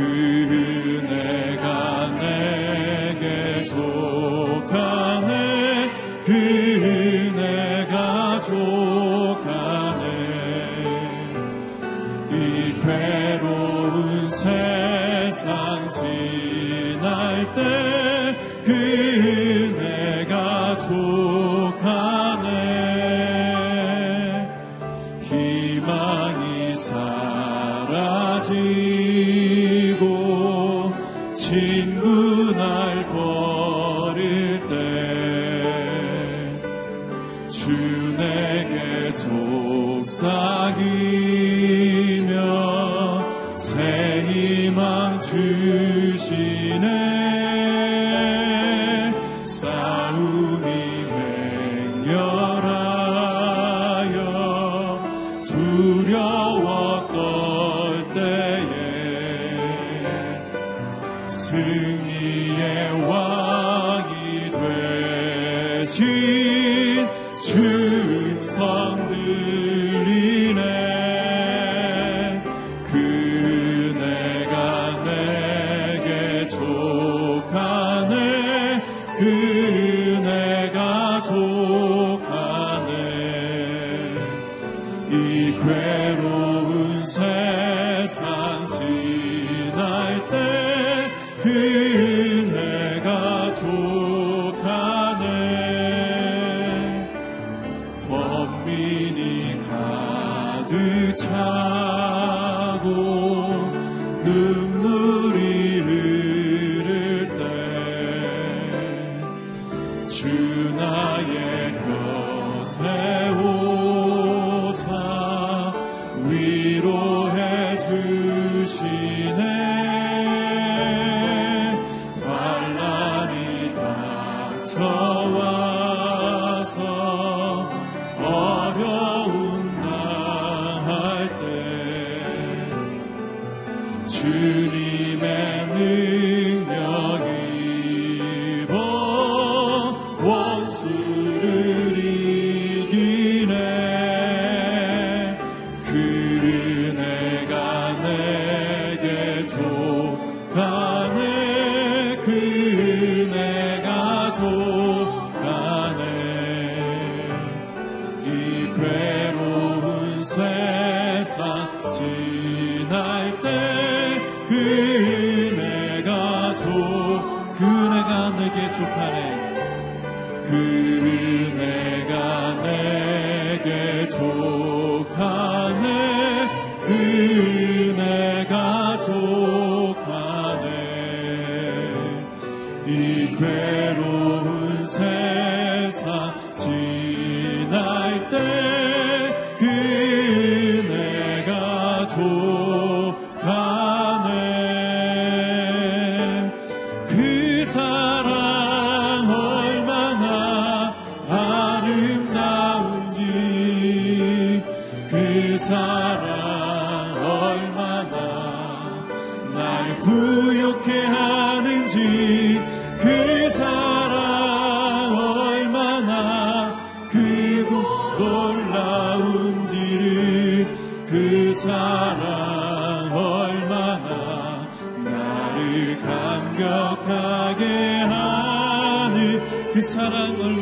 去。ti. 주님의 늘 사랑 얼마나 날 부욕해 하는지 그 사랑 얼마나 그고 놀라운지를 그 사랑 얼마나 나를 감격하게 하는 그 사랑 얼마나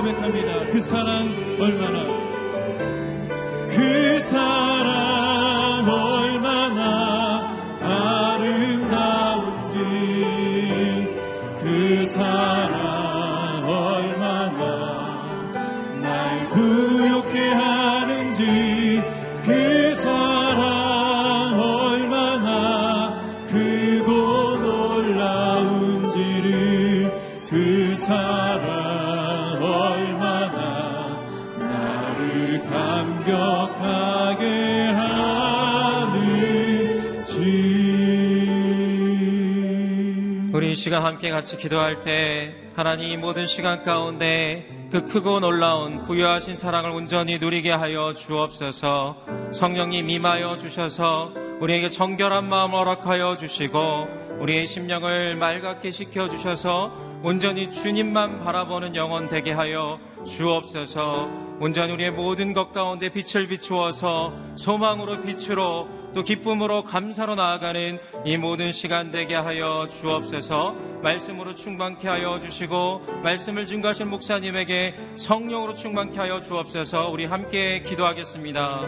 고백합니다. 그 사랑 얼마나 그 사랑 시간 함께 같이 기도할 때 하나님 모든 시간 가운데 그 크고 놀라운 부여하신 사랑을 온전히 누리게 하여 주옵소서. 성령님 임하여 주셔서 우리에게 정결한 마음 허락하여 주시고 우리의 심령을 맑게 시켜 주셔서 온전히 주님만 바라보는 영혼 되게 하여 주옵소서. 온전히 우리의 모든 것 가운데 빛을 비추어서 소망으로 빛으로 또 기쁨으로 감사로 나아가는 이 모든 시간 되게 하여 주옵소서 말씀으로 충만케 하여 주시고 말씀을 증거하신 목사님에게 성령으로 충만케 하여 주옵소서 우리 함께 기도하겠습니다.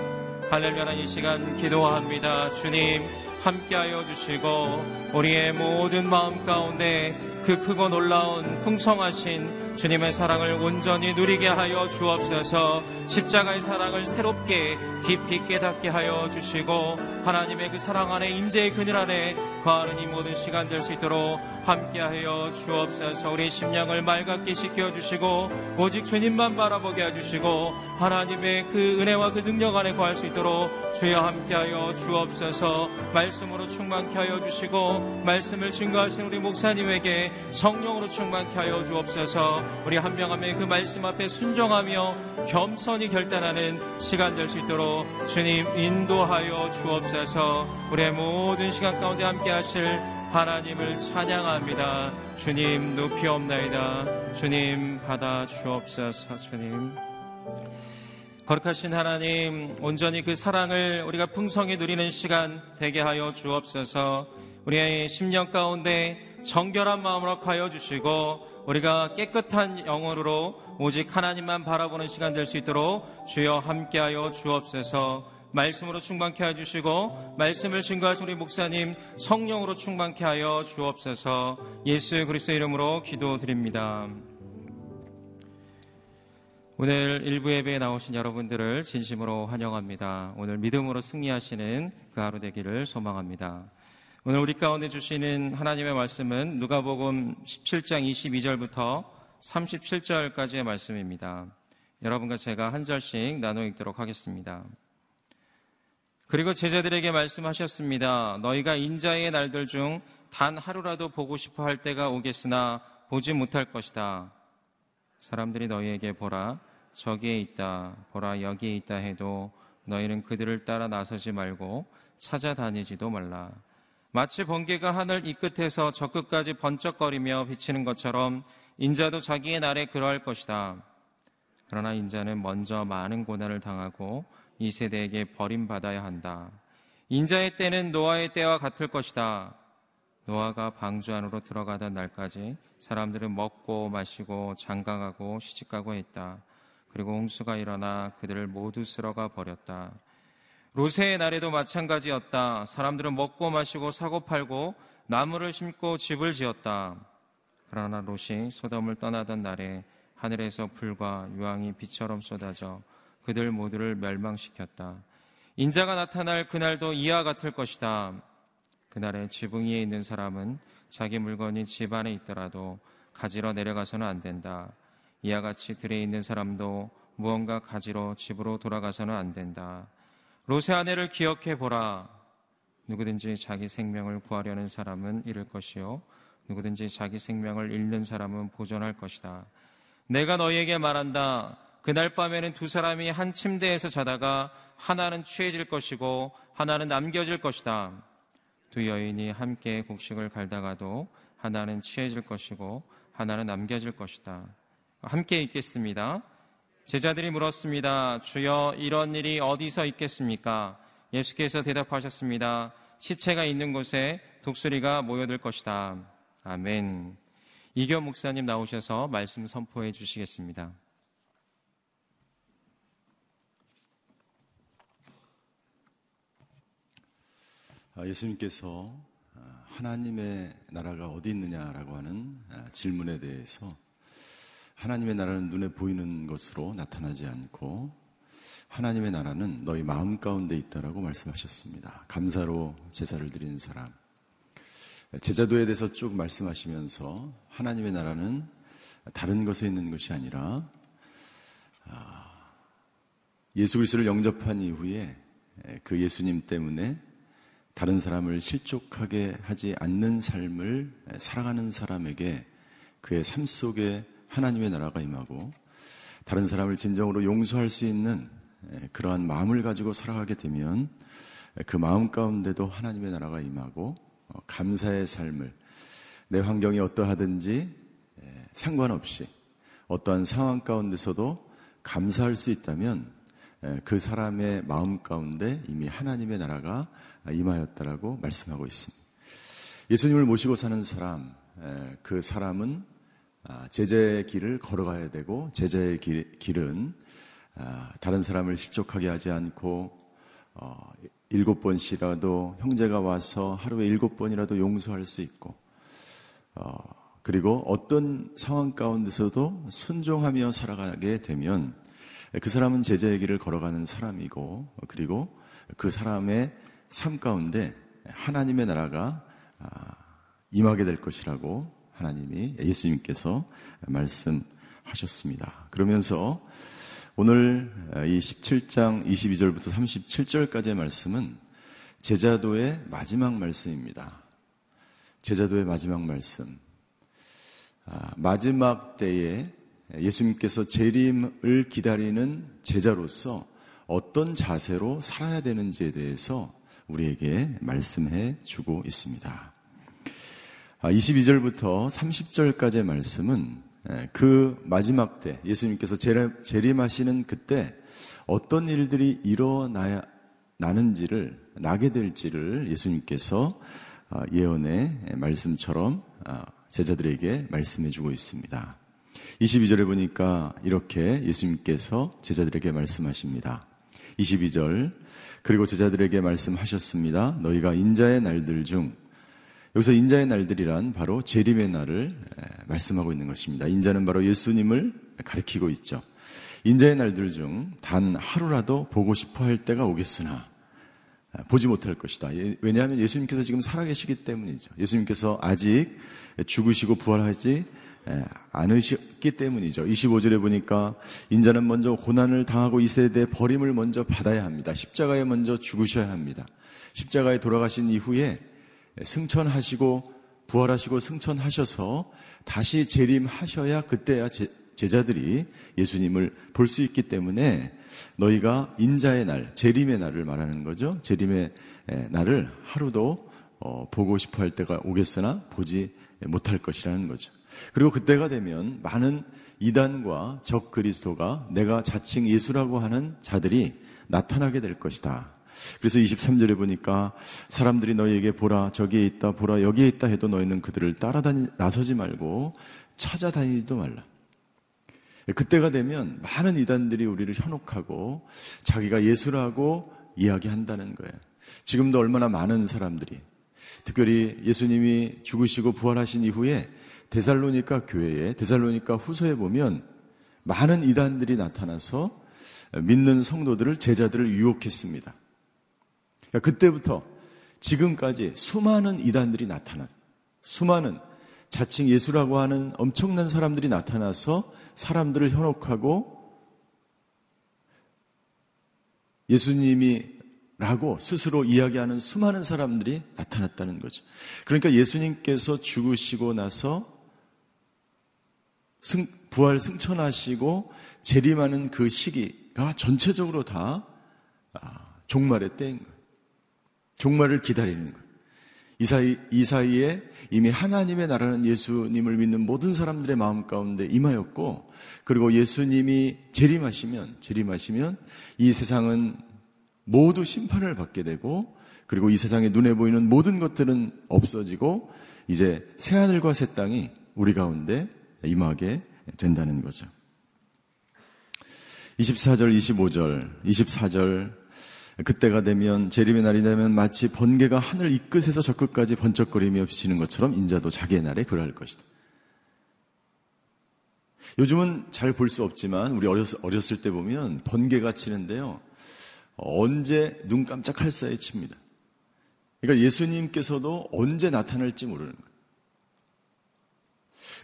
할렐루야 이 시간 기도합니다. 주님 함께 하여 주시고 우리의 모든 마음 가운데 그 크고 놀라운 풍성하신 주님의 사랑을 온전히 누리게 하여 주옵소서. 십자가의 사랑을 새롭게 깊이 깨닫게 하여 주시고 하나님의 그 사랑 안에 임재의 그늘 안에 거하는 이 모든 시간 될 수 있도록 함께하여 주옵소서. 우리 심령을 맑게 시켜 주시고 오직 주님만 바라보게 해주시고 하나님의 그 은혜와 그 능력 안에 거할 수 있도록 주여 함께하여 주옵소서. 말씀으로 충만케 하여 주시고 말씀을 증거하신 우리 목사님에게 성령으로 충만케 하여 주옵소서 우리 한 명 한 명의 그 말씀 앞에 순종하며 겸손히 결단하는 시간 될 수 있도록 주님 인도하여 주옵소서 우리의 모든 시간 가운데 함께 하실 하나님을 찬양합니다. 주님 높이 없나이다. 주님 받아 주옵소서 주님. 거룩하신 하나님 온전히 그 사랑을 우리가 풍성히 누리는 시간 되게 하여 주옵소서 우리의 심령 가운데 정결한 마음으로 하여 주시고 우리가 깨끗한 영혼으로 오직 하나님만 바라보는 시간 될 수 있도록 주여 함께하여 주옵소서 말씀으로 충만케 해주시고 말씀을 증거하신 우리 목사님 성령으로 충만케 하여 주옵소서 예수 그리스도 이름으로 기도드립니다. 오늘 일부 예배에 나오신 여러분들을 진심으로 환영합니다. 오늘 믿음으로 승리하시는 그 하루 되기를 소망합니다. 오늘 우리 가운데 주시는 하나님의 말씀은 누가복음 17장 22절부터 37절까지의 말씀입니다. 여러분과 제가 한 절씩 나눠 읽도록 하겠습니다. 그리고 제자들에게 말씀하셨습니다. 너희가 인자의 날들 중 단 하루라도 보고 싶어 할 때가 오겠으나 보지 못할 것이다. 사람들이 너희에게 보라, 저기에 있다, 보라, 여기에 있다 해도 너희는 그들을 따라 나서지 말고 찾아다니지도 말라. 마치 번개가 하늘 이 끝에서 저 끝까지 번쩍거리며 비치는 것처럼 인자도 자기의 날에 그러할 것이다. 그러나 인자는 먼저 많은 고난을 당하고 이 세대에게 버림받아야 한다. 인자의 때는 노아의 때와 같을 것이다. 노아가 방주 안으로 들어가던 날까지 사람들은 먹고 마시고 장가가고 시집가고 했다. 그리고 홍수가 일어나 그들을 모두 쓸어가 버렸다. 로세의 날에도 마찬가지였다. 사람들은 먹고 마시고 사고 팔고 나무를 심고 집을 지었다. 그러나 롯이 소돔을 떠나던 날에 하늘에서 불과 유황이 비처럼 쏟아져 그들 모두를 멸망시켰다. 인자가 나타날 그날도 이와 같을 것이다. 그날에 지붕 위에 있는 사람은 자기 물건이 집 안에 있더라도 가지러 내려가서는 안 된다. 이와 같이 들에 있는 사람도 무언가 가지러 집으로 돌아가서는 안 된다. 로세 아내를 기억해 보라. 누구든지 자기 생명을 구하려는 사람은 잃을 것이요. 누구든지 자기 생명을 잃는 사람은 보존할 것이다. 내가 너희에게 말한다. 그날 밤에는 두 사람이 한 침대에서 자다가 하나는 취해질 것이고 하나는 남겨질 것이다. 두 여인이 함께 곡식을 갈다가도 하나는 취해질 것이고 하나는 남겨질 것이다. 함께 읽겠습니다. 제자들이 물었습니다. 주여 이런 일이 어디서 있겠습니까? 예수께서 대답하셨습니다. 시체가 있는 곳에 독수리가 모여들 것이다. 아멘. 이겸 목사님 나오셔서 말씀 선포해 주시겠습니다. 아, 예수님께서 아, 하나님의 나라가 어디 있느냐라고 하는 아, 질문에 대해서 하나님의 나라는 눈에 보이는 것으로 나타나지 않고 하나님의 나라는 너희 마음 가운데 있다라고 말씀하셨습니다. 감사로 제사를 드리는 사람. 제자도에 대해서 쭉 말씀하시면서 하나님의 나라는 다른 것에 있는 것이 아니라 예수 그리스도를 영접한 이후에 그 예수님 때문에 다른 사람을 실족하게 하지 않는 삶을 살아가는 사람에게 그의 삶 속에 하나님의 나라가 임하고 다른 사람을 진정으로 용서할 수 있는 그러한 마음을 가지고 살아가게 되면 그 마음 가운데도 하나님의 나라가 임하고 어, 감사의 삶을 내 환경이 어떠하든지 상관없이 어떠한 상황 가운데서도 감사할 수 있다면 그 사람의 마음 가운데 이미 하나님의 나라가 임하였다라고 말씀하고 있습니다. 예수님을 모시고 사는 사람, 그 사람은 아, 제자의 길을 걸어가야 되고 제자의 길, 은 아, 다른 사람을 실족하게 하지 않고 어, 일곱 번씩이라도 형제가 와서 하루에 일곱 번이라도 용서할 수 있고 어, 그리고 어떤 상황 가운데서도 순종하며 살아가게 되면 그 사람은 제자의 길을 걸어가는 사람이고 그리고 그 사람의 삶 가운데 하나님의 나라가 아, 임하게 될 것이라고 하나님이 예수님께서 말씀하셨습니다. 그러면서 오늘 이 17장 22절부터 37절까지의 말씀은 제자도의 마지막 말씀입니다. 제자도의 마지막 말씀. 아, 마지막 때에 예수님께서 재림을 기다리는 제자로서 어떤 자세로 살아야 되는지에 대해서 우리에게 말씀해 주고 있습니다. 22절부터 아, 30절까지의 말씀은 그 마지막 때 예수님께서 재림하시는 그때 어떤 일들이 일어나야 나는지를 나게 될지를 예수님께서 아, 예언의 말씀처럼 아, 제자들에게 말씀해 주고 있습니다. 22절에 보니까 이렇게 예수님께서 제자들에게 말씀하십니다. 22절 그리고 제자들에게 말씀하셨습니다. 너희가 인자의 날들 중 여기서 인자의 날들이란 바로 재림의 날을 말씀하고 있는 것입니다. 인자는 바로 예수님을 가리키고 있죠. 인자의 날들 중 단 하루라도 보고 싶어 할 때가 오겠으나 보지 못할 것이다. 예, 왜냐하면 예수님께서 지금 살아계시기 때문이죠. 예수님께서 아직 죽으시고 부활하지 않으셨기 때문이죠. 25절에 보니까 인자는 먼저 고난을 당하고 이 세대에 버림을 먼저 받아야 합니다. 십자가에 먼저 죽으셔야 합니다. 십자가에 돌아가신 이후에 승천하시고 부활하시고 승천하셔서 다시 재림하셔야 그때야 제, 제자들이 예수님을 볼 수 있기 때문에 너희가 인자의 날, 재림의 날을 말하는 거죠. 재림의 날을 하루도 어, 보고 싶어 할 때가 오겠으나 보지 못할 것이라는 거죠. 그리고 그때가 되면 많은 이단과 적 그리스도가 내가 자칭 예수라고 하는 자들이 나타나게 될 것이다. 그래서 23절에 보니까 사람들이 너희에게 보라 저기에 있다 보라 여기에 있다 해도 너희는 그들을 따라다니 나서지 말고 찾아다니지도 말라. 그때가 되면 많은 이단들이 우리를 현혹하고 자기가 예수라고 이야기한다는 거예요. 지금도 얼마나 많은 사람들이 특별히 예수님이 죽으시고 부활하신 이후에 데살로니카 교회에 데살로니카 후서에 보면 많은 이단들이 나타나서 믿는 성도들을 제자들을 유혹했습니다. 그러니까 그때부터 지금까지 수많은 이단들이 나타난 수많은 자칭 예수라고 하는 엄청난 사람들이 나타나서 사람들을 현혹하고 예수님이라고 스스로 이야기하는 수많은 사람들이 나타났다는 거죠. 그러니까 예수님께서 죽으시고 나서 승, 부활 승천하시고 재림하는 그 시기가 전체적으로 다 아, 종말의 때인 거예요. 종말을 기다리는 거예요. 이 사이, 이 사이에 이미 하나님의 나라는 예수님을 믿는 모든 사람들의 마음 가운데 임하였고, 그리고 예수님이 재림하시면, 재림하시면 이 세상은 모두 심판을 받게 되고, 그리고 이 세상에 눈에 보이는 모든 것들은 없어지고, 이제 새하늘과 새 땅이 우리 가운데 임하게 된다는 거죠. 24절, 25절, 24절 그때가 되면 재림의 날이 되면 마치 번개가 하늘 이 끝에서 저 끝까지 번쩍거리며 비치는 것처럼 인자도 자기의 날에 그러할 것이다. 요즘은 잘 볼 수 없지만 우리 어렸, 어렸을 때 보면 번개가 치는데요. 언제 눈 깜짝할 사이에 칩니다. 그러니까 예수님께서도 언제 나타날지 모르는 거예요.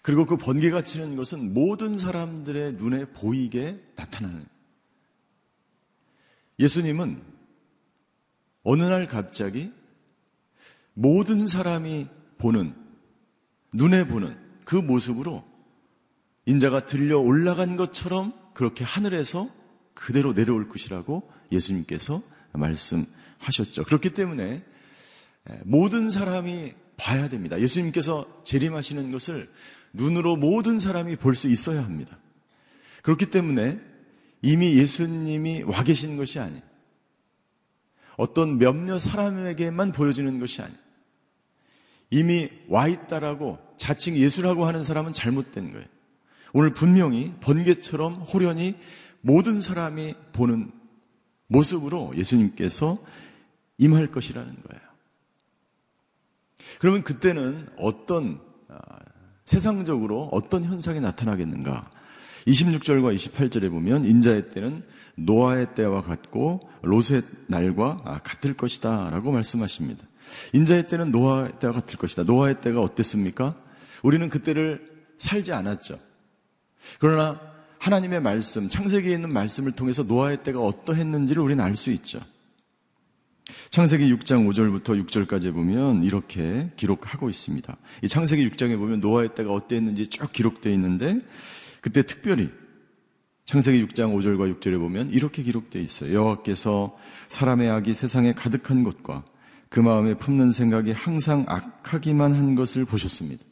그리고 그 번개가 치는 것은 모든 사람들의 눈에 보이게 나타나는 거예요. 예수님은 어느 날 갑자기 모든 사람이 보는, 눈에 보는 그 모습으로 인자가 들려 올라간 것처럼 그렇게 하늘에서 그대로 내려올 것이라고 예수님께서 말씀하셨죠. 그렇기 때문에 모든 사람이 봐야 됩니다. 예수님께서 재림하시는 것을 눈으로 모든 사람이 볼 수 있어야 합니다. 그렇기 때문에 이미 예수님이 와 계신 것이 아니 어떤 몇몇 사람에게만 보여지는 것이 아니 이미 와 있다라고 자칭 예수라고 하는 사람은 잘못된 거예요. 오늘 분명히 번개처럼 호련히 모든 사람이 보는 모습으로 예수님께서 임할 것이라는 거예요. 그러면 그때는 어떤 아, 세상적으로 어떤 현상이 나타나겠는가? 26절과 28절에 보면 인자의 때는 노아의 때와 같고 롯의 날과 아, 같을 것이다 라고 말씀하십니다. 인자의 때는 노아의 때와 같을 것이다. 노아의 때가 어땠습니까? 우리는 그때를 살지 않았죠. 그러나 하나님의 말씀, 창세기에 있는 말씀을 통해서 노아의 때가 어떠했는지를 우리는 알 수 있죠. 창세기 6장 5절부터 6절까지 보면 이렇게 기록하고 있습니다. 이 창세기 6장에 보면 노아의 때가 어땠는지 쭉 기록되어 있는데 그때 특별히 창세기 6장 5절과 6절에 보면 이렇게 기록되어 있어요. 여호와께서 사람의 악이 세상에 가득한 것과 그 마음에 품는 생각이 항상 악하기만 한 것을 보셨습니다.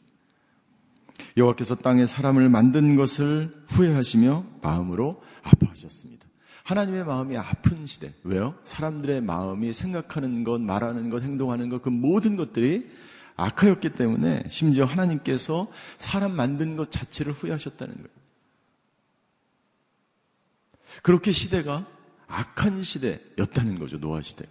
여호와께서 땅에 사람을 만든 것을 후회하시며 마음으로 아파하셨습니다. 하나님의 마음이 아픈 시대. 왜요? 사람들의 마음이 생각하는 것, 말하는 것, 행동하는 것, 그 모든 것들이 악하였기 때문에 심지어 하나님께서 사람 만든 것 자체를 후회하셨다는 거예요. 그렇게 시대가 악한 시대였다는 거죠, 노아 시대.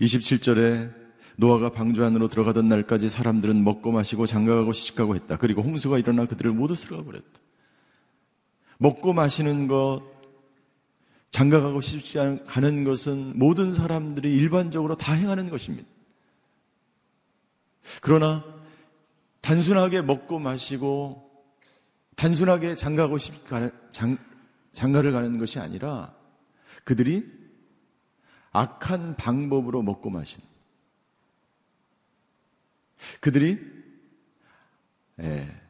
27절에 노아가 방주 안으로 들어가던 날까지 사람들은 먹고 마시고 장가가고 시집가고 했다. 그리고 홍수가 일어나 그들을 모두 쓸어가 버렸다. 먹고 마시는 것, 장가가고 시집가는 것은 모든 사람들이 일반적으로 다 행하는 것입니다. 그러나 단순하게 먹고 마시고 단순하게 장가고 싶 장, 장가를 가는 것이 아니라 그들이 악한 방법으로 먹고 마신 그들이 예,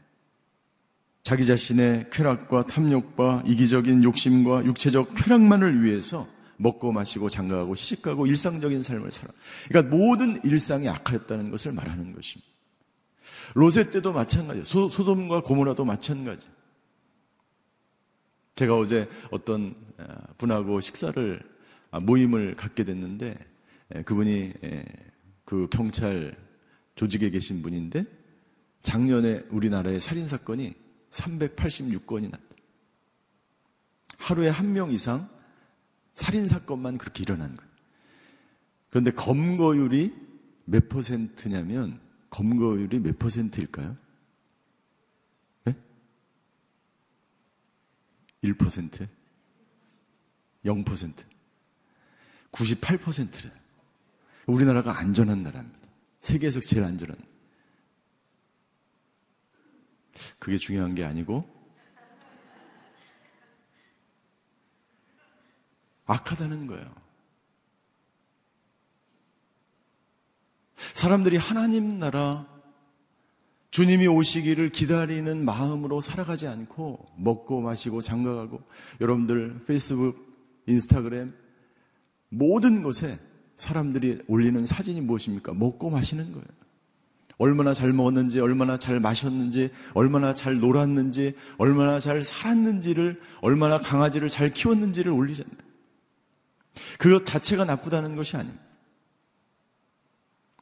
자기 자신의 쾌락과 탐욕과 이기적인 욕심과 육체적 쾌락만을 위해서 먹고 마시고 장가가고 시집가고 일상적인 삶을 살아. 그러니까 모든 일상이 악하였다는 것을 말하는 것입니다. 로세 때도 마찬가지예요. 소, 소돔과 고모라도 마찬가지. 제가 어제 어떤 아, 분하고 식사를 아, 모임을 갖게 됐는데 그분이 그 경찰 조직에 계신 분인데 작년에 우리나라의 살인 사건이 386건이 났다. 하루에 한 명 이상 살인 사건만 그렇게 일어난 거예요. 그런데 검거율이 몇 퍼센트냐면 검거율이 몇 퍼센트일까요? 1%? 0%? 98%래. 우리나라가 안전한 나라입니다. 세계에서 제일 안전한. 그게 중요한 게 아니고 악하다는 거예요. 사람들이 하나님 나라 주님이 오시기를 기다리는 마음으로 살아가지 않고 먹고 마시고 장가가고 여러분들 페이스북, 인스타그램 모든 곳에 사람들이 올리는 사진이 무엇입니까? 먹고 마시는 거예요. 얼마나 잘 먹었는지, 얼마나 잘 마셨는지, 얼마나 잘 놀았는지, 얼마나 잘 살았는지를, 얼마나 강아지를 잘 키웠는지를 올리잖아요. 그것 자체가 나쁘다는 것이 아닙니다.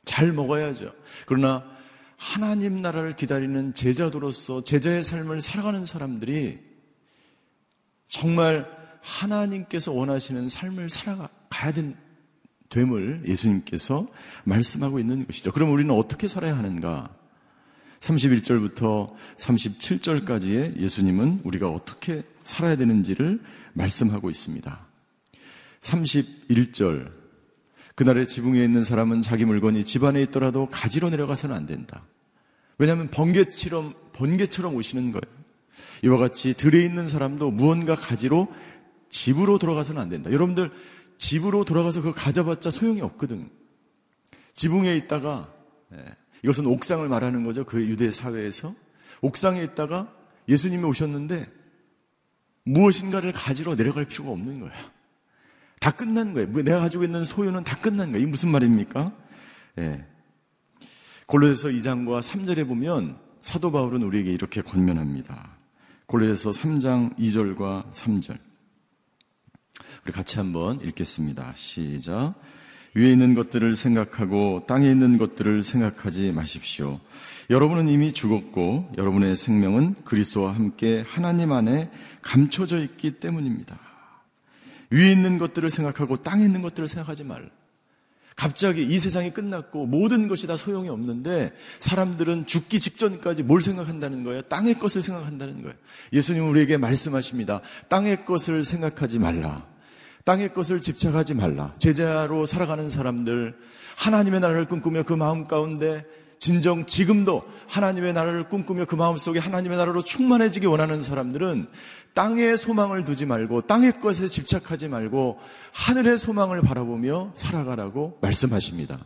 잘 먹어야죠. 그러나 하나님 나라를 기다리는 제자도로서 제자의 삶을 살아가는 사람들이 정말 하나님께서 원하시는 삶을 살아가야 된, 됨을 예수님께서 말씀하고 있는 것이죠. 그럼 우리는 어떻게 살아야 하는가? 31절부터 37절까지의 예수님은 우리가 어떻게 살아야 되는지를 말씀하고 있습니다. 31절. 그날의 지붕에 있는 사람은 자기 물건이 집안에 있더라도 가지로 내려가서는 안 된다. 왜냐하면 번개처럼, 번개처럼 오시는 거예요. 이와 같이 들에 있는 사람도 무언가 가지로 집으로 돌아가서는 안 된다. 여러분들 집으로 돌아가서 그거 가져봤자 소용이 없거든. 지붕에 있다가 예, 이것은 옥상을 말하는 거죠. 그 유대 사회에서 옥상에 있다가 예수님이 오셨는데 무엇인가를 가지러 내려갈 필요가 없는 거야. 다 끝난 거예요. 뭐 내가 가지고 있는 소유는 다 끝난 거예요. 이 무슨 말입니까? 예. 골로새서 2장과 3절에 보면 사도 바울은 우리에게 이렇게 권면합니다. 골로새서 3장 2절과 3절. 우리 같이 한번 읽겠습니다. 시작. 위에 있는 것들을 생각하고 땅에 있는 것들을 생각하지 마십시오. 여러분은 이미 죽었고 여러분의 생명은 그리스도와 함께 하나님 안에 감춰져 있기 때문입니다. 위에 있는 것들을 생각하고 땅에 있는 것들을 생각하지 말. 갑자기 이 세상이 끝났고 모든 것이 다 소용이 없는데 사람들은 죽기 직전까지 뭘 생각한다는 거예요? 땅의 것을 생각한다는 거예요. 예수님은 우리에게 말씀하십니다. 땅의 것을 생각하지 말라. 땅의 것을 집착하지 말라. 제자로 살아가는 사람들, 하나님의 나라를 꿈꾸며 그 마음 가운데 진정 지금도 하나님의 나라를 꿈꾸며 그 마음속에 하나님의 나라로 충만해지기 원하는 사람들은 땅의 소망을 두지 말고 땅의 것에 집착하지 말고 하늘의 소망을 바라보며 살아가라고 말씀하십니다.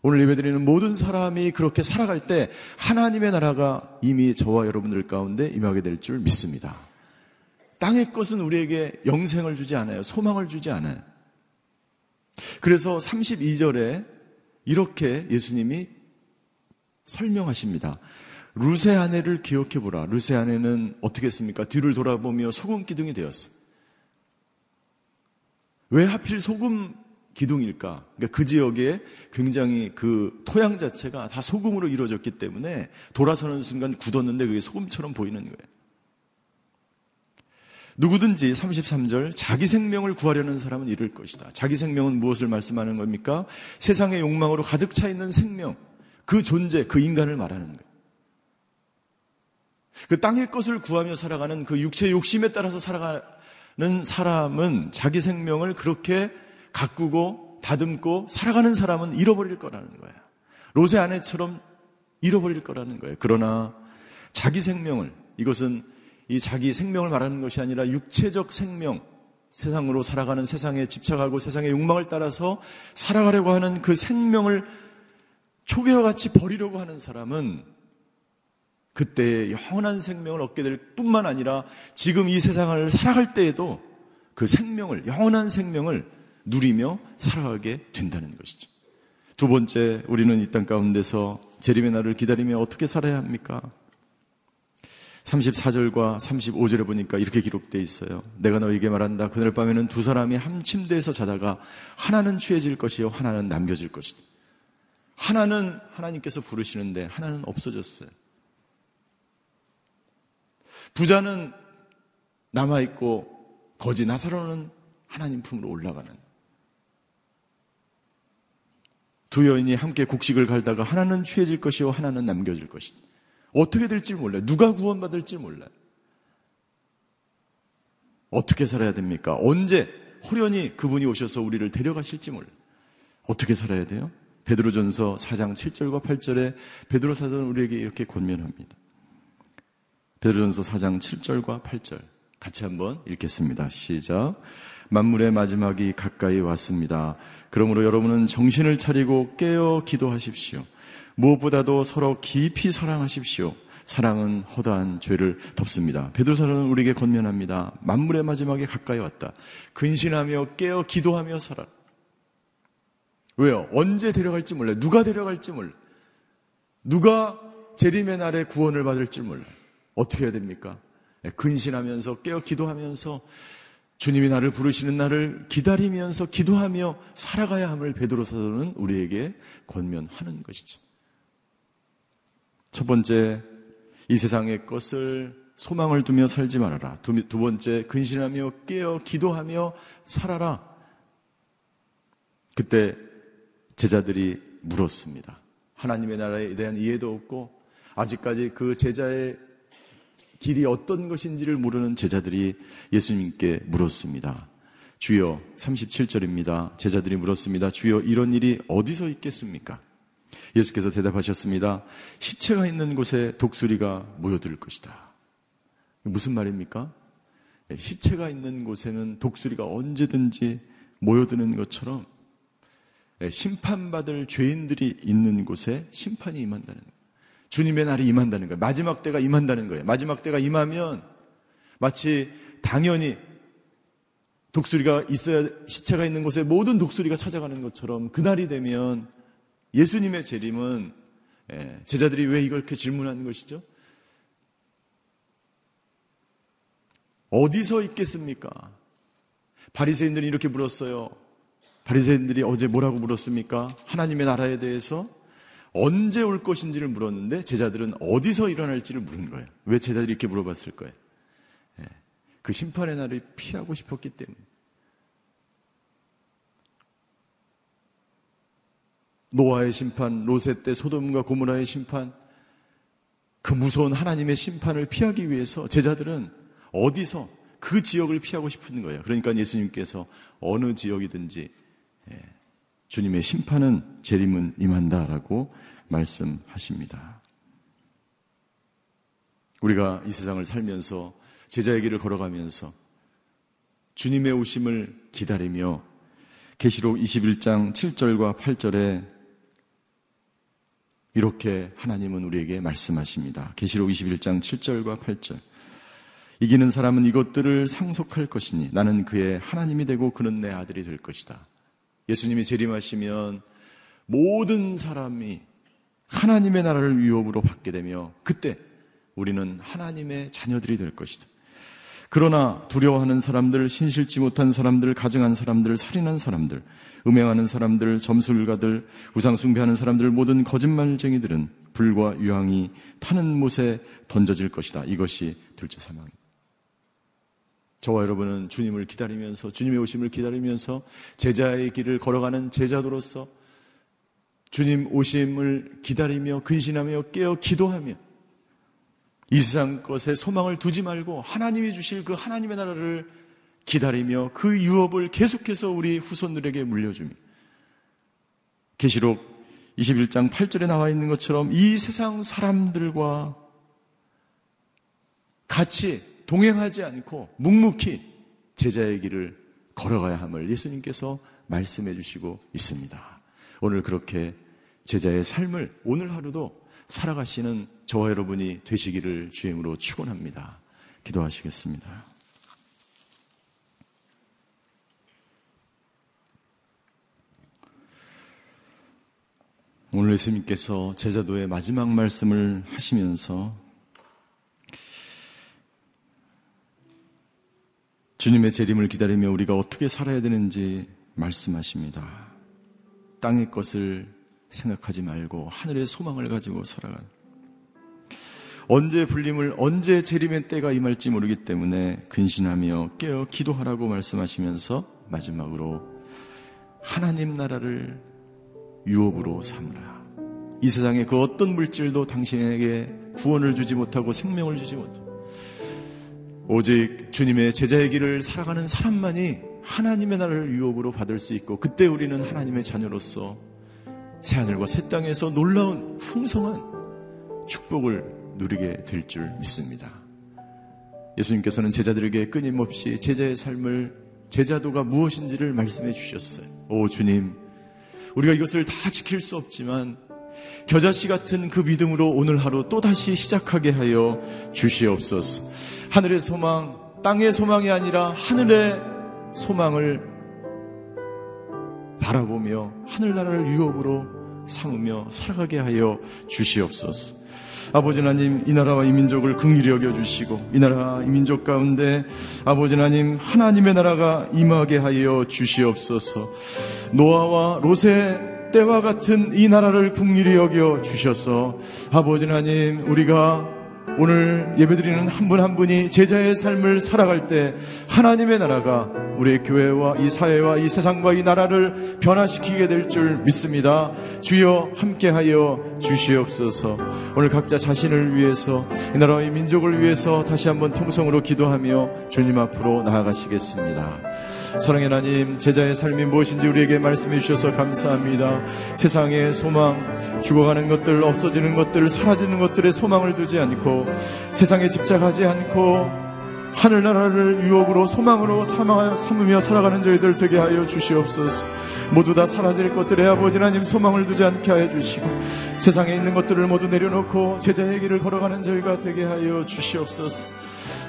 오늘 예배드리는 모든 사람이 그렇게 살아갈 때 하나님의 나라가 이미 저와 여러분들 가운데 임하게 될 줄 믿습니다. 땅의 것은 우리에게 영생을 주지 않아요. 소망을 주지 않아요. 그래서 32절에 이렇게 예수님이 설명하십니다. 루세 아내를 기억해 보라. 루세 아내는 어떻게 했습니까? 뒤를 돌아보며 소금 기둥이 되었어. 왜 하필 소금 기둥일까? 그러니까 그 지역에 굉장히 그 토양 자체가 다 소금으로 이루어졌기 때문에 돌아서는 순간 굳었는데 그게 소금처럼 보이는 거예요. 누구든지 33절 자기 생명을 구하려는 사람은 이룰 것이다. 자기 생명은 무엇을 말씀하는 겁니까? 세상의 욕망으로 가득 차 있는 생명, 그 존재, 그 인간을 말하는 거예요. 그 땅의 것을 구하며 살아가는 그 육체 욕심에 따라서 살아가는 사람은 자기 생명을 그렇게 가꾸고 다듬고 살아가는 사람은 잃어버릴 거라는 거예요. 로세 아내처럼 잃어버릴 거라는 거예요. 그러나 자기 생명을 이것은 이 자기 생명을 말하는 것이 아니라 육체적 생명, 세상으로 살아가는 세상에 집착하고 세상의 욕망을 따라서 살아가려고 하는 그 생명을 초계와 같이 버리려고 하는 사람은 그때 영원한 생명을 얻게 될 뿐만 아니라 지금 이 세상을 살아갈 때에도 그 생명을, 영원한 생명을 누리며 살아가게 된다는 것이죠. 두 번째, 우리는 이 땅 가운데서 재림의 날을 기다리며 어떻게 살아야 합니까? 34절과 35절에 보니까 이렇게 기록되어 있어요. 내가 너에게 말한다. 그날 밤에는 두 사람이 한 침대에서 자다가 하나는 취해질 것이요. 하나는 남겨질 것이다. 하나는 하나님께서 부르시는데 하나는 없어졌어요. 부자는 남아있고 거지 나사로는 하나님 품으로 올라가는 두 여인이 함께 곡식을 갈다가 하나는 취해질 것이요 하나는 남겨질 것이다. 어떻게 될지 몰라요. 누가 구원받을지 몰라요. 어떻게 살아야 됩니까? 언제 호련히 그분이 오셔서 우리를 데려가실지 몰라요. 어떻게 살아야 돼요? 베드로전서 4장 7절과 8절에 베드로 사도는 우리에게 이렇게 권면합니다. 베드로전서 4장 7절과 8절 같이 한번 읽겠습니다. 시작. 만물의 마지막이 가까이 왔습니다. 그러므로 여러분은 정신을 차리고 깨어 기도하십시오. 무엇보다도 서로 깊이 사랑하십시오. 사랑은 허다한 죄를 덮습니다. 베드로사는 우리에게 권면합니다. 만물의 마지막에 가까이 왔다. 근신하며 깨어 기도하며 살아. 왜요? 언제 데려갈지 몰라요. 누가 데려갈지 몰라요. 누가 재림의 날에 구원을 받을지 몰라요. 어떻게 해야 됩니까? 네, 근신하면서 깨어 기도하면서 주님이 나를 부르시는 날을 기다리면서 기도하며 살아가야 함을 베드로 사도는 우리에게 권면하는 것이죠. 첫 번째, 이 세상의 것을 소망을 두며 살지 말아라. 두, 두 번째, 근신하며 깨어 기도하며 살아라. 그때 제자들이 물었습니다. 하나님의 나라에 대한 이해도 없고 아직까지 그 제자의 길이 어떤 것인지를 모르는 제자들이 예수님께 물었습니다. 주여 37절입니다. 제자들이 물었습니다. 주여 이런 일이 어디서 있겠습니까? 예수께서 대답하셨습니다. 시체가 있는 곳에 독수리가 모여들 것이다. 무슨 말입니까? 예, 시체가 있는 곳에는 독수리가 언제든지 모여드는 것처럼 예, 심판받을 죄인들이 있는 곳에 심판이 임한다는 거예요. 주님의 날이 임한다는 거예요. 마지막 때가 임한다는 거예요. 마지막 때가 임하면 마치 당연히 독수리가 있어야 시체가 있는 곳에 모든 독수리가 찾아가는 것처럼 그날이 되면 예수님의 재림은 예, 제자들이 왜 이렇게 질문하는 것이죠? 어디서 있겠습니까? 바리새인들이 이렇게 물었어요. 바리새인들이 어제 뭐라고 물었습니까? 하나님의 나라에 대해서 언제 올 것인지를 물었는데 제자들은 어디서 일어날지를 물은 거예요. 왜 제자들이 이렇게 물어봤을 거예요? 예, 그 심판의 날을 피하고 싶었기 때문에. 노아의 심판, 로세 때 소돔과 고모라의 심판, 그 무서운 하나님의 심판을 피하기 위해서 제자들은 어디서 그 지역을 피하고 싶은 거예요. 그러니까 예수님께서 어느 지역이든지 예, 주님의 심판은 재림은 임한다라고 말씀하십니다. 우리가 이 세상을 살면서 제자의 길을 걸어가면서 주님의 오심을 기다리며 계시록 21장 7절과 8절에 이렇게 하나님은 우리에게 말씀하십니다. 계시록 21장 7절과 8절. 이기는 사람은 이것들을 상속할 것이니 나는 그의 하나님이 되고 그는 내 아들이 될 것이다. 예수님이 재림하시면 모든 사람이 하나님의 나라를 위협으로 받게 되며 그때 우리는 하나님의 자녀들이 될 것이다. 그러나 두려워하는 사람들, 신실지 못한 사람들, 가증한 사람들, 살인한 사람들, 음행하는 사람들, 점술가들, 우상숭배하는 사람들, 모든 거짓말쟁이들은 불과 유황이 타는 못에 던져질 것이다. 이것이 둘째 사망입니다. 저와 여러분은 주님을 기다리면서 주님의 오심을 기다리면서 제자의 길을 걸어가는 제자도로서 주님 오심을 기다리며 근신하며 깨어 기도하며 이 세상 것에 소망을 두지 말고 하나님이 주실 그 하나님의 나라를 기다리며 그 유업을 계속해서 우리 후손들에게 물려주며 계시록 21장 8절에 나와 있는 것처럼 이 세상 사람들과 같이 동행하지 않고 묵묵히 제자의 길을 걸어가야 함을 예수님께서 말씀해 주시고 있습니다. 오늘 그렇게 제자의 삶을 오늘 하루도 살아가시는 저와 여러분이 되시기를 주임으로 축원합니다. 기도하시겠습니다. 오늘 예수님께서 제자도의 마지막 말씀을 하시면서 주님의 재림을 기다리며 우리가 어떻게 살아야 되는지 말씀하십니다. 땅의 것을 생각하지 말고 하늘의 소망을 가지고 살아간 언제 불림을 언제 재림의 때가 임할지 모르기 때문에 근신하며 깨어 기도하라고 말씀하시면서 마지막으로 하나님 나라를 유업으로 삼으라. 이 세상의 그 어떤 물질도 당신에게 구원을 주지 못하고 생명을 주지 못하고 오직 주님의 제자의 길을 살아가는 사람만이 하나님의 나라를 유업으로 받을 수 있고 그때 우리는 하나님의 자녀로서 새하늘과 새 땅에서 놀라운 풍성한 축복을 누리게 될 줄 믿습니다. 예수님께서는 제자들에게 끊임없이 제자의 삶을 제자도가 무엇인지를 말씀해 주셨어요. 오 주님, 우리가 이것을 다 지킬 수 없지만 겨자씨 같은 그 믿음으로 오늘 하루 또다시 시작하게 하여 주시옵소서. 하늘의 소망, 땅의 소망이 아니라 하늘의 소망을 바라보며 하늘나라를 유업으로 삼으며 살아가게 하여 주시옵소서. 아버지 하나님 이 나라와 이 민족을 긍휼히 여겨 주시고 이 나라 이 민족 가운데 아버지 하나님 하나님의 나라가 임하게 하여 주시옵소서. 노아와 롯의 때와 같은 이 나라를 국리히 여겨 주셔서 아버지 하나님 우리가 오늘 예배드리는 한 분한 한 분이 제자의 삶을 살아갈 때 하나님의 나라가 우리의 교회와 이 사회와 이 세상과 이 나라를 변화시키게 될 줄 믿습니다. 주여 함께하여 주시옵소서. 오늘 각자 자신을 위해서 이 나라의 민족을 위해서 다시 한번 통성으로 기도하며 주님 앞으로 나아가시겠습니다. 사랑의 하나님, 제자의 삶이 무엇인지 우리에게 말씀해 주셔서 감사합니다. 세상의 소망, 죽어가는 것들, 없어지는 것들, 사라지는 것들의 소망을 두지 않고 세상에 집착하지 않고 하늘나라를 유혹으로 소망으로 삼아, 삼으며 살아가는 저희들 되게 하여 주시옵소서. 모두 다 사라질 것들에 아버지 하나님 소망을 두지 않게 하여 주시고 세상에 있는 것들을 모두 내려놓고 제자의 길을 걸어가는 저희가 되게 하여 주시옵소서.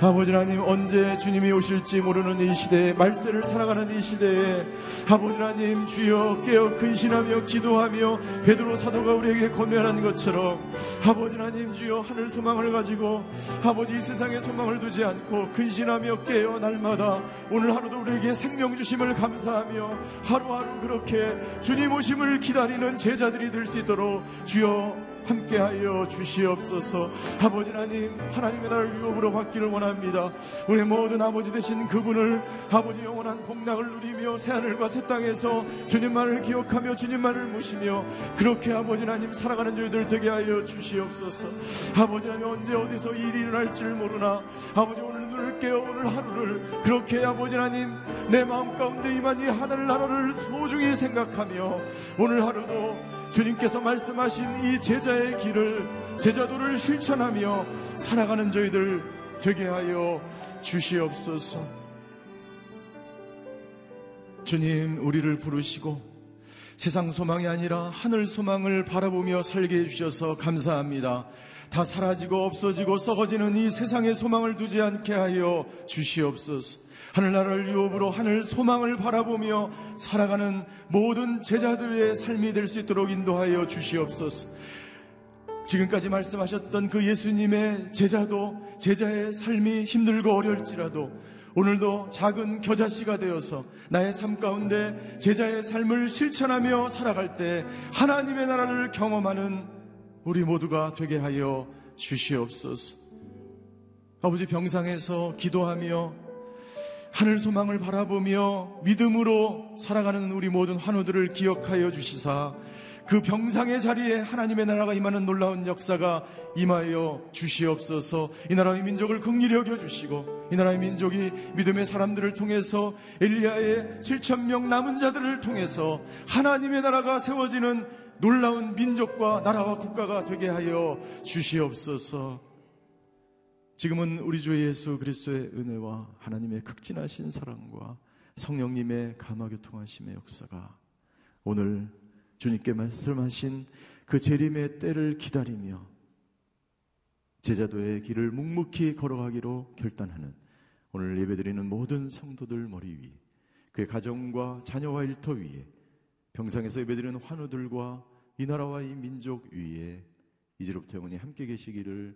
아버지 하나님 언제 주님이 오실지 모르는 이 시대에 말세를 살아가는 이 시대에 아버지 하나님 주여 깨어 근신하며 기도하며 베드로 사도가 우리에게 권면한 것처럼 아버지 하나님 주여 하늘 소망을 가지고 아버지 이 세상에 소망을 두지 않고 근신하며 깨어 날마다 오늘 하루도 우리에게 생명 주심을 감사하며 하루하루 그렇게 주님 오심을 기다리는 제자들이 될 수 있도록 주여 함께하여 주시옵소서. 아버지 하나님, 하나님의 나라를 유업으로 받기를 원합니다. 우리 모든 아버지 되신 그분을 아버지 영원한 복락을 누리며 새하늘과 새 땅에서 주님만을 기억하며 주님만을 모시며 그렇게 아버지 하나님 살아가는 저희들 되게 하여 주시옵소서. 아버지 하나님 언제 어디서 일이 일어날지 모르나 아버지 오늘 눈을 깨어 오늘 하루를 그렇게 아버지 하나님 내 마음 가운데 임한 이 하늘 나라를 소중히 생각하며 오늘 하루도 주님께서 말씀하신 이 제자의 길을 제자도를 실천하며 살아가는 저희들 되게 하여 주시옵소서. 주님, 우리를 부르시고 세상 소망이 아니라 하늘 소망을 바라보며 살게 해주셔서 감사합니다. 다 사라지고 없어지고 썩어지는 이 세상의 소망을 두지 않게 하여 주시옵소서. 하늘나라를 유업으로 하늘 소망을 바라보며 살아가는 모든 제자들의 삶이 될 수 있도록 인도하여 주시옵소서. 지금까지 말씀하셨던 그 예수님의 제자도 제자의 삶이 힘들고 어려울지라도 오늘도 작은 겨자씨가 되어서 나의 삶 가운데 제자의 삶을 실천하며 살아갈 때 하나님의 나라를 경험하는 우리 모두가 되게 하여 주시옵소서. 아버지 병상에서 기도하며 하늘 소망을 바라보며 믿음으로 살아가는 우리 모든 환우들을 기억하여 주시사 그 병상의 자리에 하나님의 나라가 임하는 놀라운 역사가 임하여 주시옵소서. 이 나라의 민족을 극률히 여겨 주시고 이 나라의 민족이 믿음의 사람들을 통해서 엘리야의 7천명 남은 자들을 통해서 하나님의 나라가 세워지는 놀라운 민족과 나라와 국가가 되게 하여 주시옵소서 지금은 우리 주 예수 그리스도의 은혜와 하나님의 극진하신 사랑과 성령님의 감화 교통하심의 역사가 오늘 주님께 말씀하신 그 재림의 때를 기다리며 제자도의 길을 묵묵히 걸어가기로 결단하는 오늘 예배드리는 모든 성도들 머리 위, 그의 가정과 자녀와 일터 위에 병상에서 예배드리는 환우들과 이 나라와 이 민족 위에 이제로부터 영원히 함께 계시기를